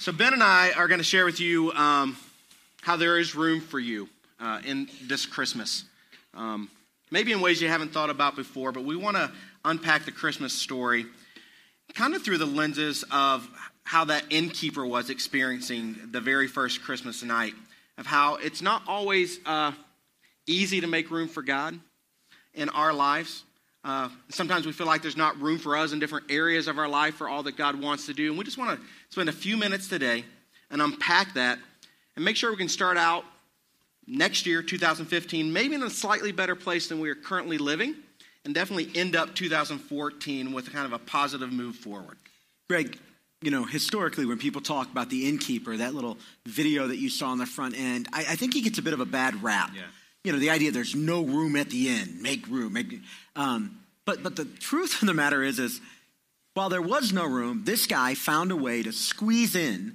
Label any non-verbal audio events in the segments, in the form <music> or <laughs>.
So, Ben and I are going to share with you um, how there is room for you uh, in this Christmas. Um, maybe in ways you haven't thought about before, but we want to unpack the Christmas story kind of through the lenses of how that innkeeper was experiencing the very first Christmas night, of how it's not always uh, easy to make room for God in our lives. Uh, sometimes we feel like there's not room for us in different areas of our life for all that God wants to do. And we just want to spend a few minutes today and unpack that and make sure we can start out next year, 2015, maybe in a slightly better place than we are currently living, and definitely end up 2014 with kind of a positive move forward. Greg, you know, historically, when people talk about the innkeeper, that little video that you saw on the front end, I, I think he gets a bit of a bad rap. Yeah you know, the idea there's no room at the inn, make room. Make, um, but, but the truth of the matter is, is while there was no room, this guy found a way to squeeze in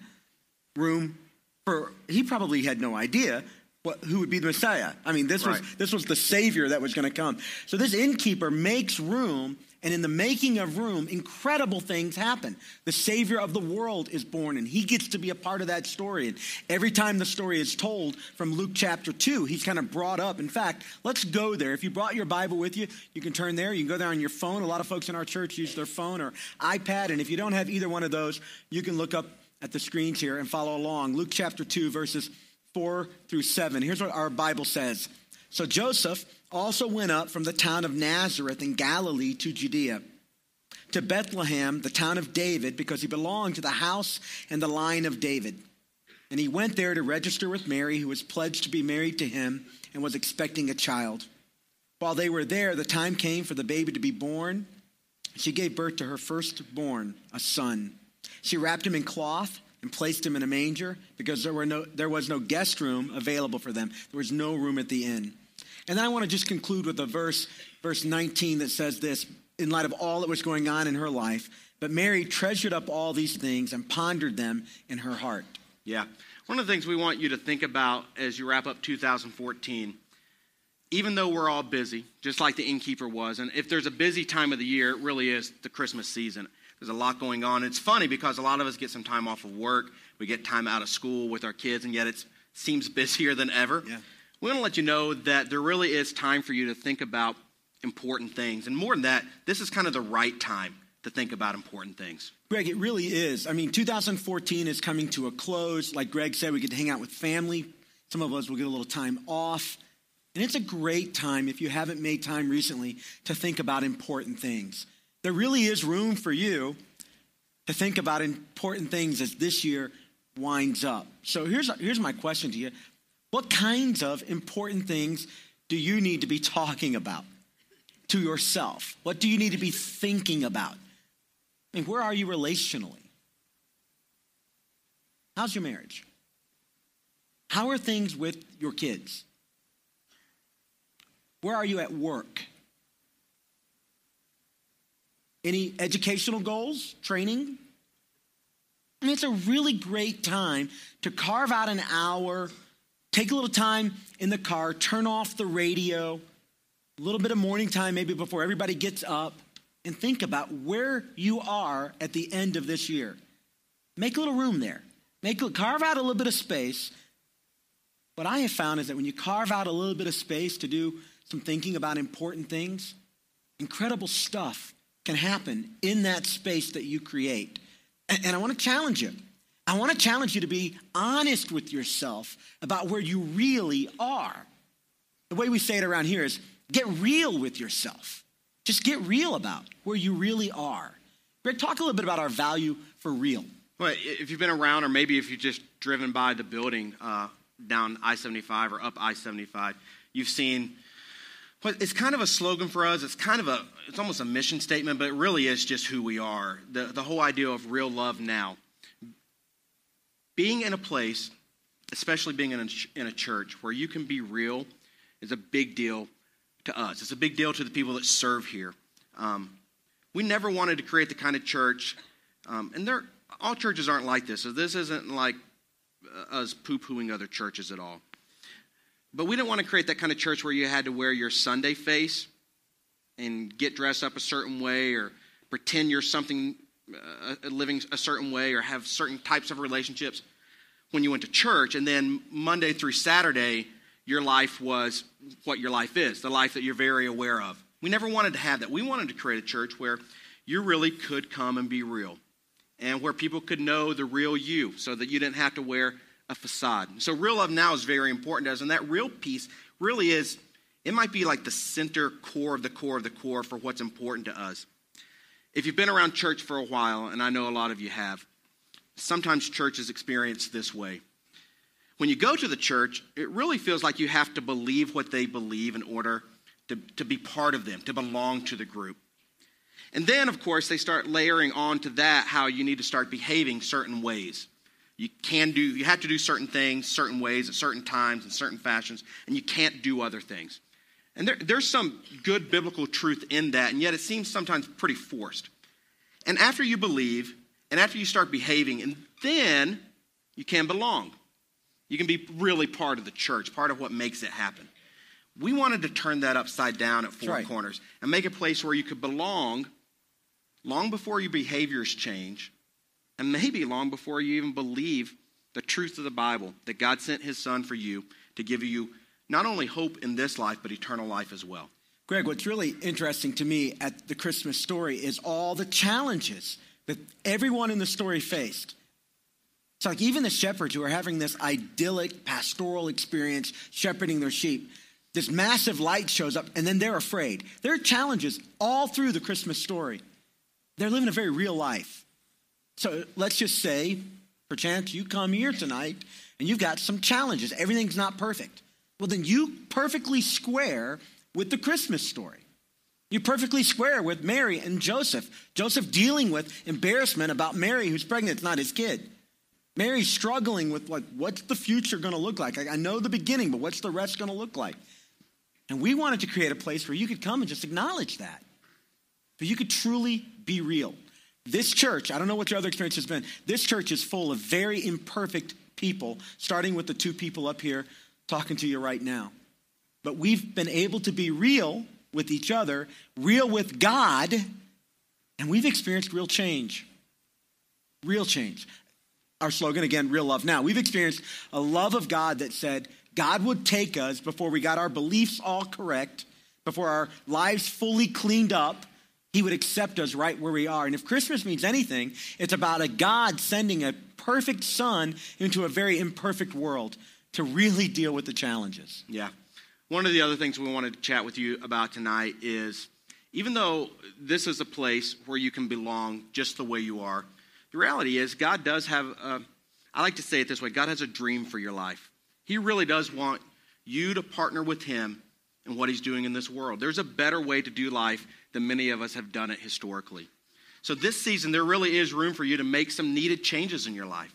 room for, he probably had no idea what, who would be the Messiah. I mean, this, right. was, this was the Savior that was going to come. So this innkeeper makes room and in the making of room, incredible things happen. The Savior of the world is born, and he gets to be a part of that story. And every time the story is told from Luke chapter 2, he's kind of brought up. In fact, let's go there. If you brought your Bible with you, you can turn there. You can go there on your phone. A lot of folks in our church use their phone or iPad. And if you don't have either one of those, you can look up at the screens here and follow along. Luke chapter 2, verses 4 through 7. Here's what our Bible says. So Joseph also went up from the town of Nazareth in Galilee to Judea, to Bethlehem, the town of David, because he belonged to the house and the line of David. And he went there to register with Mary, who was pledged to be married to him and was expecting a child. While they were there, the time came for the baby to be born. She gave birth to her firstborn, a son. She wrapped him in cloth and placed him in a manger because there, were no, there was no guest room available for them. There was no room at the inn. And then I want to just conclude with a verse, verse 19, that says this in light of all that was going on in her life. But Mary treasured up all these things and pondered them in her heart. Yeah. One of the things we want you to think about as you wrap up 2014, even though we're all busy, just like the innkeeper was, and if there's a busy time of the year, it really is the Christmas season. There's a lot going on. It's funny because a lot of us get some time off of work, we get time out of school with our kids, and yet it seems <laughs> busier than ever. Yeah we want to let you know that there really is time for you to think about important things. And more than that, this is kind of the right time to think about important things. Greg, it really is. I mean, 2014 is coming to a close. Like Greg said, we get to hang out with family. Some of us will get a little time off. And it's a great time, if you haven't made time recently, to think about important things. There really is room for you to think about important things as this year winds up. So here's, here's my question to you what kinds of important things do you need to be talking about to yourself? What do you need to be thinking about? I mean, where are you relationally? How's your marriage? How are things with your kids? Where are you at work? Any educational goals, training? I mean, it's a really great time to carve out an hour Take a little time in the car, turn off the radio, a little bit of morning time maybe before everybody gets up, and think about where you are at the end of this year. Make a little room there. Make carve out a little bit of space. What I have found is that when you carve out a little bit of space to do some thinking about important things, incredible stuff can happen in that space that you create. And I want to challenge you. I want to challenge you to be honest with yourself about where you really are. The way we say it around here is get real with yourself. Just get real about where you really are. Greg, talk a little bit about our value for real. Well, if you've been around, or maybe if you've just driven by the building uh, down I 75 or up I 75, you've seen what it's kind of a slogan for us. It's kind of a, it's almost a mission statement, but it really is just who we are. The, the whole idea of real love now being in a place, especially being in a, in a church where you can be real, is a big deal to us. It's a big deal to the people that serve here. Um, we never wanted to create the kind of church, um, and there, all churches aren't like this, so this isn't like uh, us poo pooing other churches at all. But we didn't want to create that kind of church where you had to wear your Sunday face and get dressed up a certain way or pretend you're something uh, living a certain way or have certain types of relationships when you went to church, and then Monday through Saturday, your life was what your life is, the life that you're very aware of. We never wanted to have that. We wanted to create a church where you really could come and be real and where people could know the real you so that you didn't have to wear a facade. So, real love now is very important to us, and that real piece really is, it might be like the center core of the core of the core for what's important to us. If you've been around church for a while, and I know a lot of you have, sometimes church is experienced this way. When you go to the church, it really feels like you have to believe what they believe in order to, to be part of them, to belong to the group. And then, of course, they start layering on to that how you need to start behaving certain ways. You can do, you have to do certain things certain ways at certain times in certain fashions, and you can't do other things. And there, there's some good biblical truth in that, and yet it seems sometimes pretty forced. And after you believe, and after you start behaving, and then you can belong. You can be really part of the church, part of what makes it happen. We wanted to turn that upside down at Four right. Corners and make a place where you could belong long before your behaviors change, and maybe long before you even believe the truth of the Bible that God sent his son for you to give you not only hope in this life, but eternal life as well. Greg, what's really interesting to me at the Christmas story is all the challenges that everyone in the story faced. It's like even the shepherds who are having this idyllic pastoral experience shepherding their sheep, this massive light shows up and then they're afraid. There are challenges all through the Christmas story. They're living a very real life. So let's just say, perchance, you come here tonight and you've got some challenges. Everything's not perfect. Well, then you perfectly square with the Christmas story. You perfectly square with Mary and Joseph. Joseph dealing with embarrassment about Mary who's pregnant, it's not his kid. Mary's struggling with like, what's the future going to look like? I know the beginning, but what's the rest going to look like? And we wanted to create a place where you could come and just acknowledge that. But you could truly be real. This church, I don't know what your other experience has been, this church is full of very imperfect people, starting with the two people up here talking to you right now. But we've been able to be real with each other, real with God, and we've experienced real change. Real change. Our slogan again, real love now. We've experienced a love of God that said God would take us before we got our beliefs all correct, before our lives fully cleaned up, he would accept us right where we are. And if Christmas means anything, it's about a God sending a perfect son into a very imperfect world to really deal with the challenges. Yeah. One of the other things we wanted to chat with you about tonight is even though this is a place where you can belong just the way you are, the reality is God does have, a, I like to say it this way God has a dream for your life. He really does want you to partner with Him in what He's doing in this world. There's a better way to do life than many of us have done it historically. So, this season, there really is room for you to make some needed changes in your life.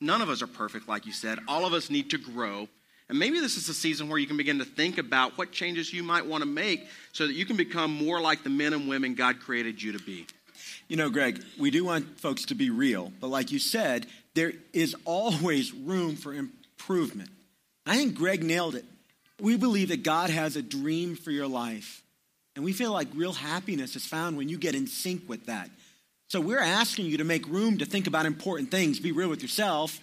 None of us are perfect, like you said. All of us need to grow. And maybe this is a season where you can begin to think about what changes you might want to make so that you can become more like the men and women God created you to be. You know, Greg, we do want folks to be real, but like you said, there is always room for improvement. I think Greg nailed it. We believe that God has a dream for your life. And we feel like real happiness is found when you get in sync with that. So we're asking you to make room to think about important things, be real with yourself,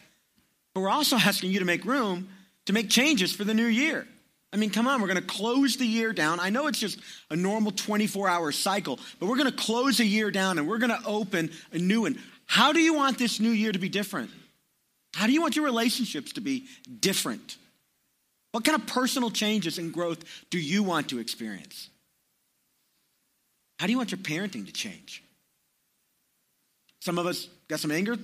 but we're also asking you to make room to make changes for the new year. I mean, come on, we're going to close the year down. I know it's just a normal 24 hour cycle, but we're going to close a year down and we're going to open a new one. How do you want this new year to be different? How do you want your relationships to be different? What kind of personal changes and growth do you want to experience? How do you want your parenting to change? Some of us got some anger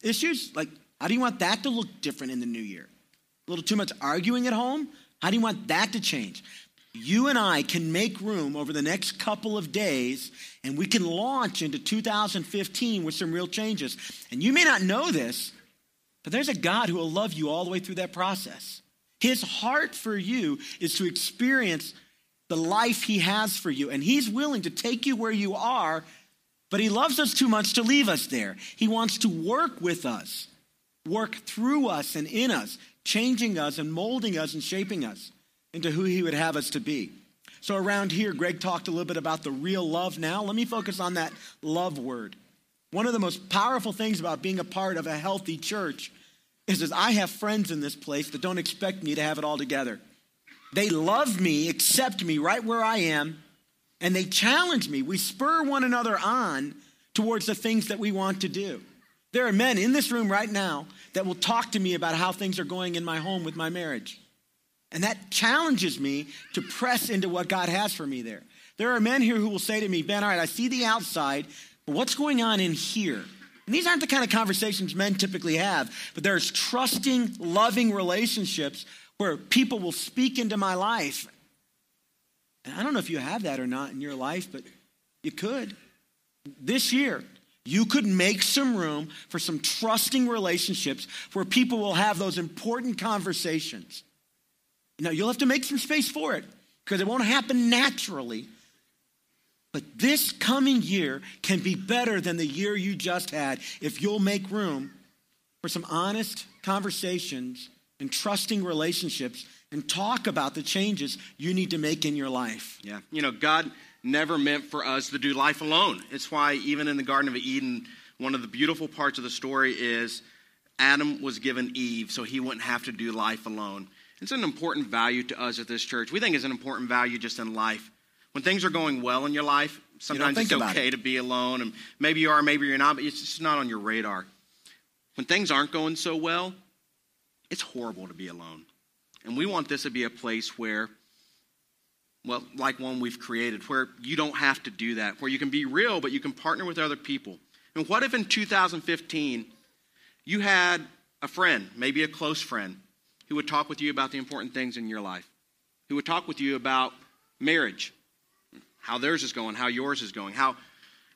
issues. Like, how do you want that to look different in the new year? A little too much arguing at home? How do you want that to change? You and I can make room over the next couple of days and we can launch into 2015 with some real changes. And you may not know this, but there's a God who will love you all the way through that process. His heart for you is to experience the life He has for you. And He's willing to take you where you are, but He loves us too much to leave us there. He wants to work with us, work through us and in us, changing us and molding us and shaping us into who He would have us to be. So, around here, Greg talked a little bit about the real love now. Let me focus on that love word. One of the most powerful things about being a part of a healthy church is that I have friends in this place that don't expect me to have it all together. They love me, accept me right where I am, and they challenge me. We spur one another on towards the things that we want to do. There are men in this room right now that will talk to me about how things are going in my home with my marriage. And that challenges me to press into what God has for me there. There are men here who will say to me, Ben, all right, I see the outside, but what's going on in here? And these aren't the kind of conversations men typically have, but there's trusting, loving relationships where people will speak into my life. And I don't know if you have that or not in your life, but you could. This year, you could make some room for some trusting relationships where people will have those important conversations. Now, you'll have to make some space for it because it won't happen naturally. But this coming year can be better than the year you just had if you'll make room for some honest conversations and trusting relationships and talk about the changes you need to make in your life. Yeah. You know, God never meant for us to do life alone. It's why, even in the Garden of Eden, one of the beautiful parts of the story is Adam was given Eve so he wouldn't have to do life alone. It's an important value to us at this church. We think it's an important value just in life. When things are going well in your life, sometimes it's okay it. to be alone, and maybe you are, maybe you're not, but it's just not on your radar. When things aren't going so well, it's horrible to be alone. And we want this to be a place where, well, like one we've created, where you don't have to do that, where you can be real, but you can partner with other people. And what if in 2015 you had a friend, maybe a close friend, who would talk with you about the important things in your life, who would talk with you about marriage, how theirs is going, how yours is going, how,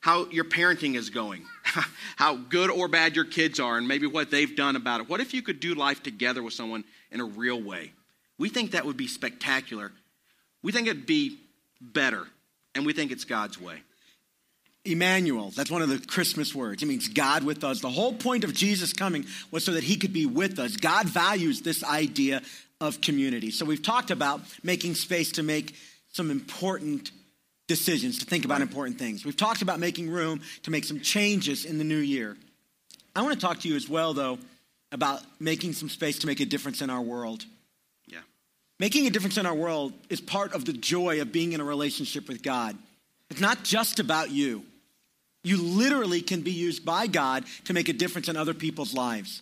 how your parenting is going, <laughs> how good or bad your kids are, and maybe what they've done about it. What if you could do life together with someone in a real way? We think that would be spectacular. We think it'd be better, and we think it's God's way. Emmanuel, that's one of the Christmas words. It means God with us. The whole point of Jesus coming was so that he could be with us. God values this idea of community. So we've talked about making space to make some important decisions, to think about important things. We've talked about making room to make some changes in the new year. I want to talk to you as well, though, about making some space to make a difference in our world. Yeah. Making a difference in our world is part of the joy of being in a relationship with God. It's not just about you. You literally can be used by God to make a difference in other people's lives.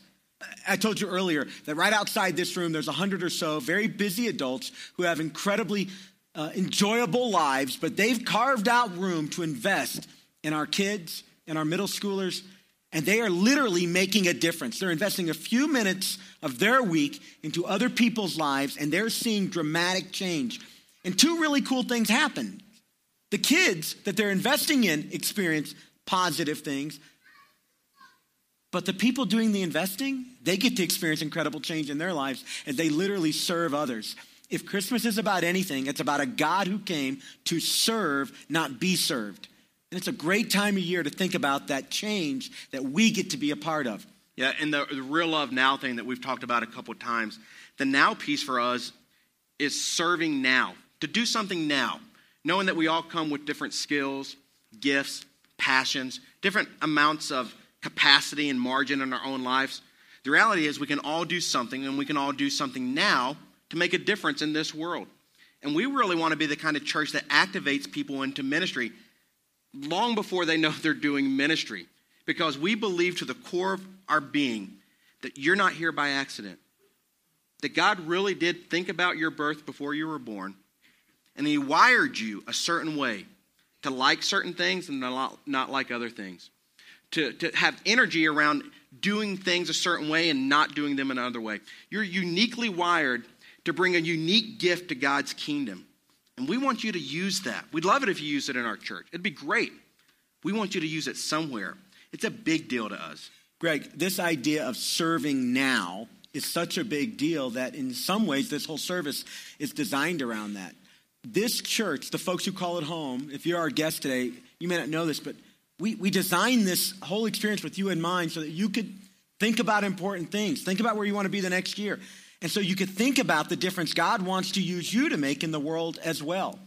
I told you earlier that right outside this room, there's a hundred or so very busy adults who have incredibly uh, enjoyable lives, but they've carved out room to invest in our kids, in our middle schoolers, and they are literally making a difference. They're investing a few minutes of their week into other people's lives, and they're seeing dramatic change. And two really cool things happen. The kids that they're investing in experience positive things, but the people doing the investing, they get to experience incredible change in their lives as they literally serve others. If Christmas is about anything, it's about a God who came to serve, not be served. And it's a great time of year to think about that change that we get to be a part of. Yeah, and the, the real love now thing that we've talked about a couple of times, the now piece for us is serving now, to do something now, knowing that we all come with different skills, gifts, passions, different amounts of capacity and margin in our own lives. The reality is we can all do something, and we can all do something now to make a difference in this world. And we really want to be the kind of church that activates people into ministry long before they know <laughs> they're doing ministry. Because we believe to the core of our being that you're not here by accident. That God really did think about your birth before you were born, and He wired you a certain way to like certain things and not like other things. To, to have energy around doing things a certain way and not doing them another way. You're uniquely wired to bring a unique gift to God's kingdom. And we want you to use that. We'd love it if you use it in our church. It'd be great. We want you to use it somewhere. It's a big deal to us. Greg, this idea of serving now is such a big deal that in some ways this whole service is designed around that. This church, the folks who call it home, if you're our guest today, you may not know this, but we, we designed this whole experience with you in mind so that you could think about important things. Think about where you want to be the next year. And so you could think about the difference God wants to use you to make in the world as well.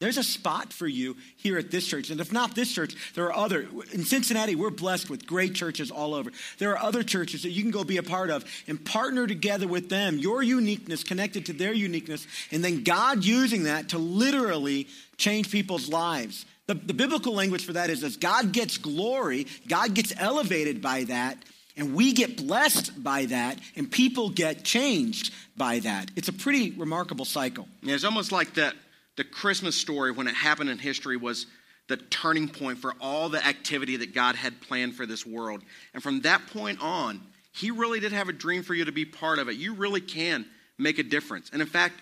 There's a spot for you here at this church. And if not this church, there are other. In Cincinnati, we're blessed with great churches all over. There are other churches that you can go be a part of and partner together with them, your uniqueness connected to their uniqueness, and then God using that to literally change people's lives. The, the biblical language for that is as God gets glory, God gets elevated by that, and we get blessed by that, and people get changed by that. It's a pretty remarkable cycle. Yeah, it's almost like that the Christmas story, when it happened in history, was the turning point for all the activity that God had planned for this world. And from that point on, He really did have a dream for you to be part of it. You really can make a difference. And in fact,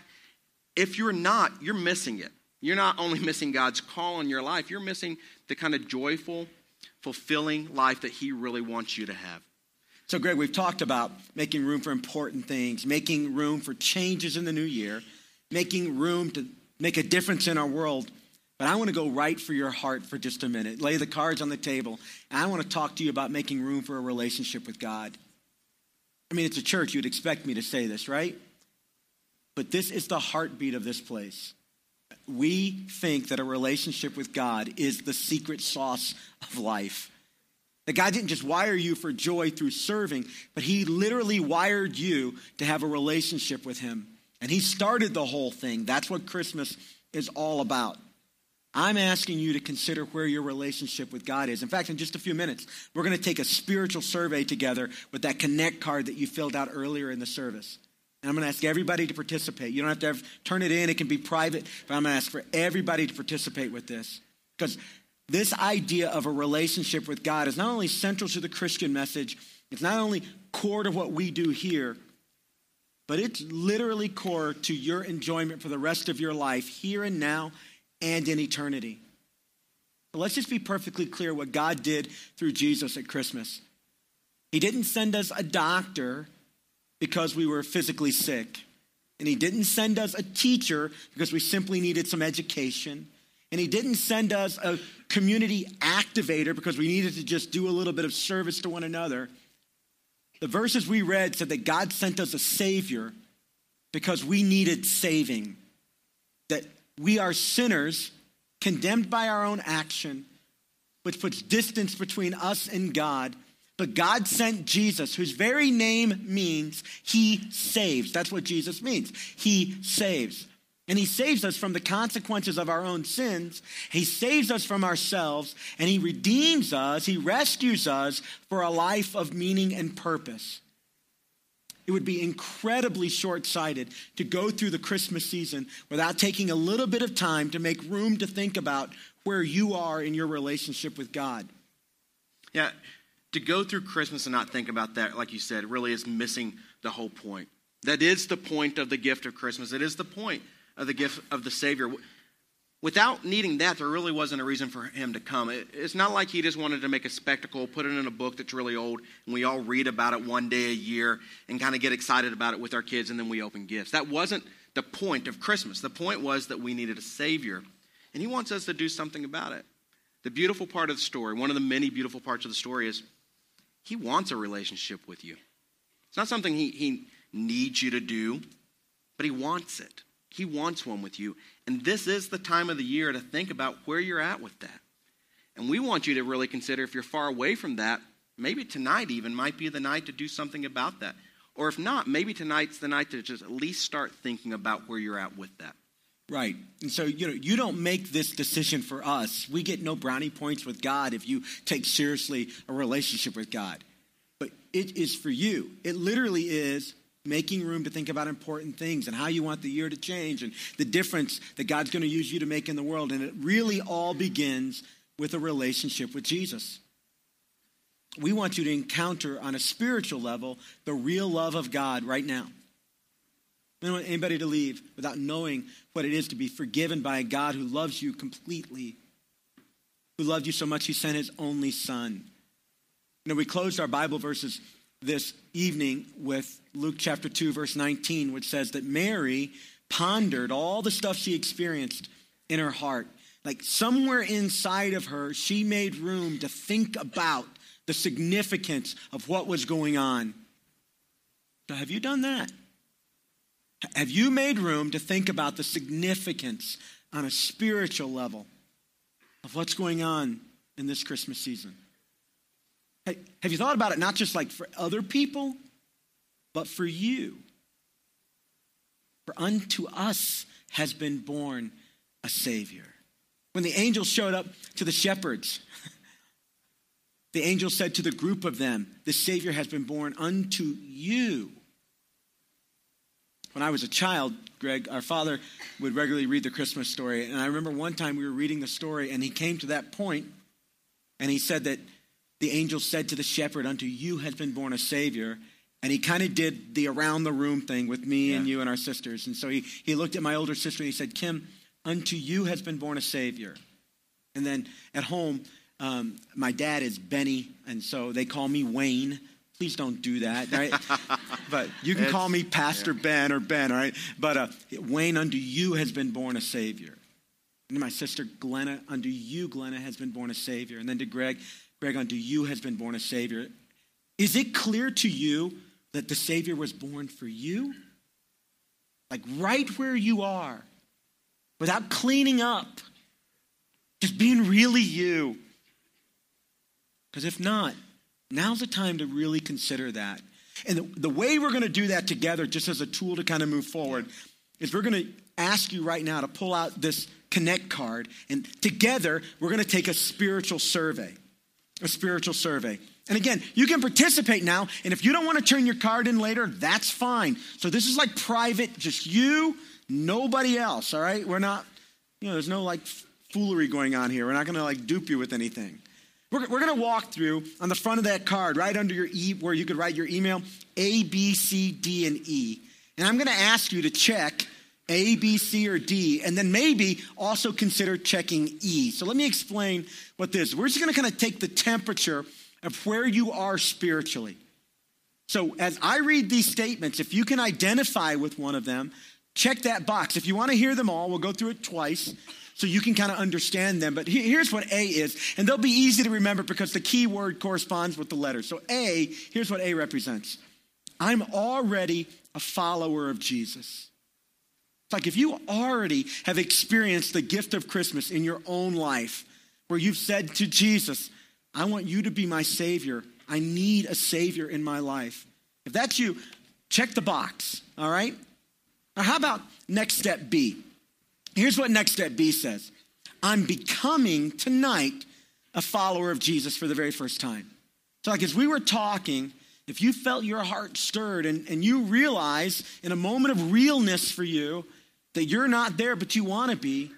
if you're not, you're missing it. You're not only missing God's call in your life, you're missing the kind of joyful, fulfilling life that He really wants you to have. So, Greg, we've talked about making room for important things, making room for changes in the new year, making room to make a difference in our world. But I want to go right for your heart for just a minute. Lay the cards on the table. And I want to talk to you about making room for a relationship with God. I mean, it's a church. You'd expect me to say this, right? But this is the heartbeat of this place. We think that a relationship with God is the secret sauce of life. That God didn't just wire you for joy through serving, but He literally wired you to have a relationship with Him. And he started the whole thing. That's what Christmas is all about. I'm asking you to consider where your relationship with God is. In fact, in just a few minutes, we're going to take a spiritual survey together with that connect card that you filled out earlier in the service. And I'm going to ask everybody to participate. You don't have to have, turn it in, it can be private, but I'm going to ask for everybody to participate with this. Because this idea of a relationship with God is not only central to the Christian message, it's not only core to what we do here, but it's literally core to your enjoyment for the rest of your life, here and now and in eternity. But let's just be perfectly clear what God did through Jesus at Christmas. He didn't send us a doctor because we were physically sick. And he didn't send us a teacher because we simply needed some education. And he didn't send us a community activator because we needed to just do a little bit of service to one another. The verses we read said that God sent us a Savior because we needed saving, that we are sinners condemned by our own action, which puts distance between us and God. But God sent Jesus, whose very name means He saves. That's what Jesus means. He saves. And he saves us from the consequences of our own sins. He saves us from ourselves, and he redeems us, he rescues us for a life of meaning and purpose. It would be incredibly short sighted to go through the Christmas season without taking a little bit of time to make room to think about where you are in your relationship with God. Yeah, to go through Christmas and not think about that, like you said, really is missing the whole point. That is the point of the gift of Christmas. It is the point of the gift of the Savior. Without needing that, there really wasn't a reason for him to come. It's not like he just wanted to make a spectacle, put it in a book that's really old, and we all read about it one day a year and kind of get excited about it with our kids, and then we open gifts. That wasn't the point of Christmas. The point was that we needed a Savior, and he wants us to do something about it. The beautiful part of the story, one of the many beautiful parts of the story, is he wants a relationship with you. It's not something he, he needs you to do, but he wants it. He wants one with you. And this is the time of the year to think about where you're at with that. And we want you to really consider if you're far away from that, maybe tonight even might be the night to do something about that. Or if not, maybe tonight's the night to just at least start thinking about where you're at with that. Right. And so, you know, you don't make this decision for us. We get no brownie points with God if you take seriously a relationship with God. But it is for you. It literally is making room to think about important things and how you want the year to change and the difference that God's going to use you to make in the world. And it really all begins with a relationship with Jesus. We want you to encounter on a spiritual level the real love of God right now. We don't want anybody to leave without knowing what it is to be forgiven by a God who loves you completely, who loved you so much he sent his only son. You know, we closed our Bible verses this evening with Luke chapter 2, verse 19, which says that Mary pondered all the stuff she experienced in her heart. Like somewhere inside of her, she made room to think about the significance of what was going on. So, have you done that? Have you made room to think about the significance on a spiritual level of what's going on in this Christmas season. Hey, have you thought about it not just like for other people, but for you? For unto us has been born a Savior. When the angels showed up to the shepherds, <laughs> the angel said to the group of them, The Savior has been born unto you. When I was a child, Greg, our father would regularly read the Christmas story. And I remember one time we were reading the story, and he came to that point, and he said that the angel said to the shepherd, Unto you has been born a Savior. And he kind of did the around the room thing with me yeah. and you and our sisters. And so he, he looked at my older sister and he said, Kim, unto you has been born a Savior. And then at home, um, my dad is Benny, and so they call me Wayne. Please don't do that, right? <laughs> but you can it's, call me Pastor yeah. Ben or Ben, all right? But uh, Wayne, unto you has been born a Savior. And my sister Glenna, unto you, Glenna, has been born a Savior. And then to Greg, Greg, unto you has been born a Savior. Is it clear to you that the Savior was born for you? Like right where you are, without cleaning up, just being really you. Because if not, now's the time to really consider that. And the, the way we're going to do that together, just as a tool to kind of move forward, is we're going to ask you right now to pull out this Connect card, and together we're going to take a spiritual survey. A spiritual survey. And again, you can participate now, and if you don't want to turn your card in later, that's fine. So this is like private, just you, nobody else, all right? We're not, you know, there's no like foolery going on here. We're not going to like dupe you with anything. We're, we're going to walk through on the front of that card, right under your E, where you could write your email, A, B, C, D, and E. And I'm going to ask you to check A, B, C, or D, and then maybe also consider checking E. So let me explain what this. We're just going to kind of take the temperature of where you are spiritually. So, as I read these statements, if you can identify with one of them, check that box. If you want to hear them all, we'll go through it twice so you can kind of understand them. But here's what A is, and they'll be easy to remember because the key word corresponds with the letter. So, A, here's what A represents I'm already a follower of Jesus. It's like if you already have experienced the gift of Christmas in your own life, where you've said to Jesus, I want you to be my Savior. I need a Savior in my life. If that's you, check the box, all right? Now, how about next step B? Here's what next step B says I'm becoming tonight a follower of Jesus for the very first time. So, like as we were talking, if you felt your heart stirred and, and you realize in a moment of realness for you that you're not there, but you want to be,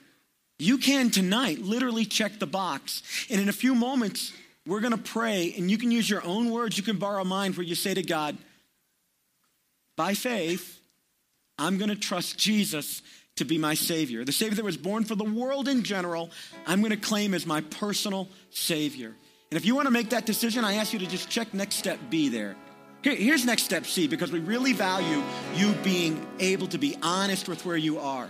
you can tonight literally check the box. And in a few moments, we're going to pray, and you can use your own words. You can borrow mine where you say to God, by faith, I'm going to trust Jesus to be my Savior. The Savior that was born for the world in general, I'm going to claim as my personal Savior. And if you want to make that decision, I ask you to just check next step B there. Here's next step C because we really value you being able to be honest with where you are.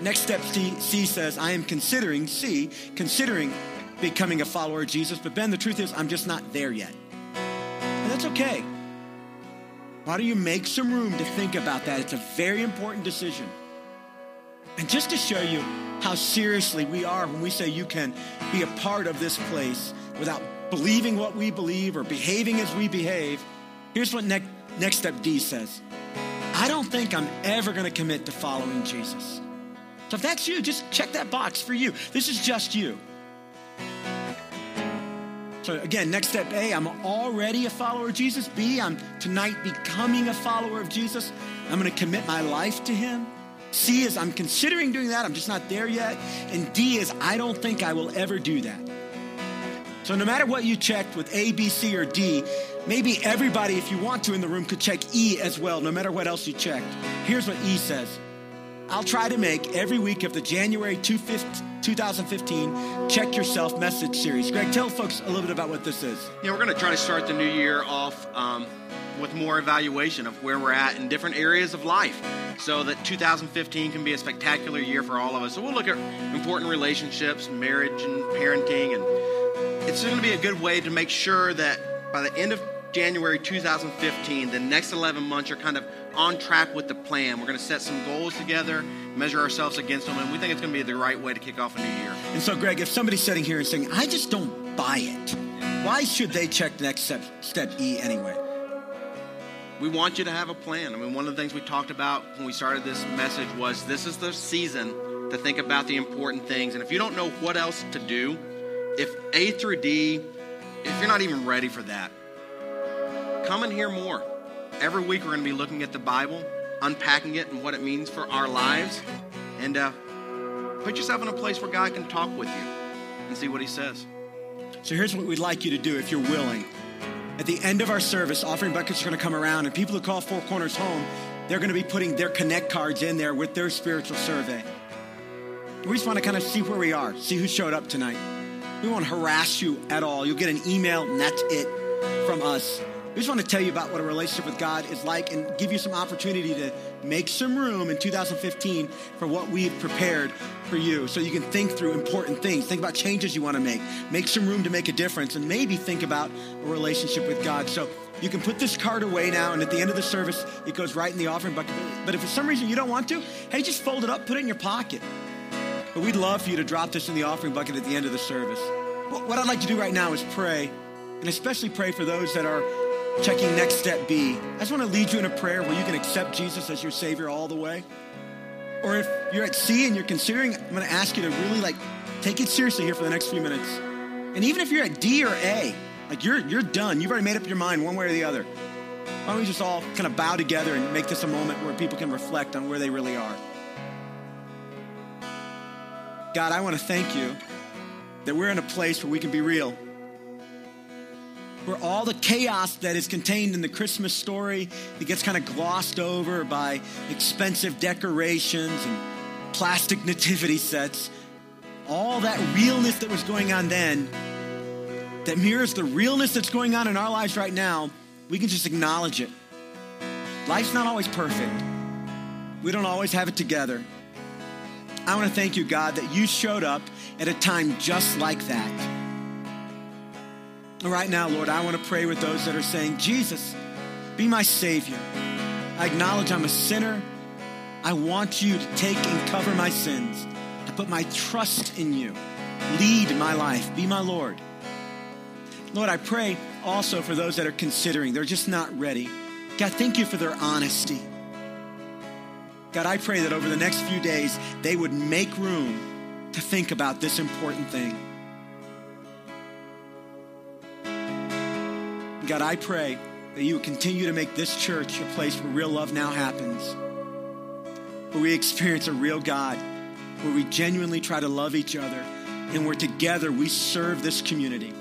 Next step C, C says, I am considering, C, considering becoming a follower of Jesus. But Ben, the truth is, I'm just not there yet. And that's okay. Why don't you make some room to think about that? It's a very important decision. And just to show you how seriously we are when we say you can be a part of this place without believing what we believe or behaving as we behave, here's what next, next step D says I don't think I'm ever going to commit to following Jesus. So if that's you, just check that box for you. This is just you. So again, next step A, I'm already a follower of Jesus. B, I'm tonight becoming a follower of Jesus. I'm going to commit my life to him. C is I'm considering doing that. I'm just not there yet. And D is I don't think I will ever do that. So no matter what you checked with A, B, C, or D, maybe everybody, if you want to in the room, could check E as well, no matter what else you checked. Here's what E says. I'll try to make every week of the January 2015 Check Yourself message series. Greg, tell folks a little bit about what this is. Yeah, we're going to try to start the new year off um, with more evaluation of where we're at in different areas of life so that 2015 can be a spectacular year for all of us. So we'll look at important relationships, marriage, and parenting. And it's going to be a good way to make sure that by the end of January 2015, the next 11 months, you're kind of on track with the plan. We're going to set some goals together, measure ourselves against them, and we think it's going to be the right way to kick off a new year. And so, Greg, if somebody's sitting here and saying, I just don't buy it, why should they check next step, step E anyway? We want you to have a plan. I mean, one of the things we talked about when we started this message was this is the season to think about the important things. And if you don't know what else to do, if A through D, if you're not even ready for that, come and hear more. Every week we're going to be looking at the Bible, unpacking it and what it means for our lives. And uh, put yourself in a place where God can talk with you and see what He says. So here's what we'd like you to do if you're willing. At the end of our service, offering buckets are going to come around, and people who call Four Corners home, they're going to be putting their connect cards in there with their spiritual survey. We just want to kind of see where we are, see who showed up tonight. We won't harass you at all. You'll get an email, and that's it from us. We just want to tell you about what a relationship with God is like and give you some opportunity to make some room in 2015 for what we've prepared for you so you can think through important things. Think about changes you want to make. Make some room to make a difference and maybe think about a relationship with God. So you can put this card away now, and at the end of the service, it goes right in the offering bucket. But if for some reason you don't want to, hey, just fold it up, put it in your pocket. But we'd love for you to drop this in the offering bucket at the end of the service. What I'd like to do right now is pray, and especially pray for those that are checking next step B. I just want to lead you in a prayer where you can accept Jesus as your Savior all the way. Or if you're at C and you're considering, I'm going to ask you to really like take it seriously here for the next few minutes. And even if you're at D or A, like you're you're done, you've already made up your mind one way or the other. Why don't we just all kind of bow together and make this a moment where people can reflect on where they really are? God, I want to thank you that we're in a place where we can be real where all the chaos that is contained in the Christmas story that gets kind of glossed over by expensive decorations and plastic nativity sets, all that realness that was going on then that mirrors the realness that's going on in our lives right now, we can just acknowledge it. Life's not always perfect. We don't always have it together. I want to thank you, God, that you showed up at a time just like that Right now, Lord, I want to pray with those that are saying, Jesus, be my Savior. I acknowledge I'm a sinner. I want you to take and cover my sins. I put my trust in you. Lead my life. Be my Lord. Lord, I pray also for those that are considering, they're just not ready. God, thank you for their honesty. God, I pray that over the next few days, they would make room to think about this important thing. God, I pray that you would continue to make this church a place where real love now happens, where we experience a real God, where we genuinely try to love each other, and where together we serve this community.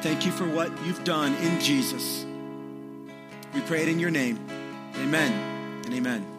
Thank you for what you've done in Jesus. We pray it in your name. Amen and amen.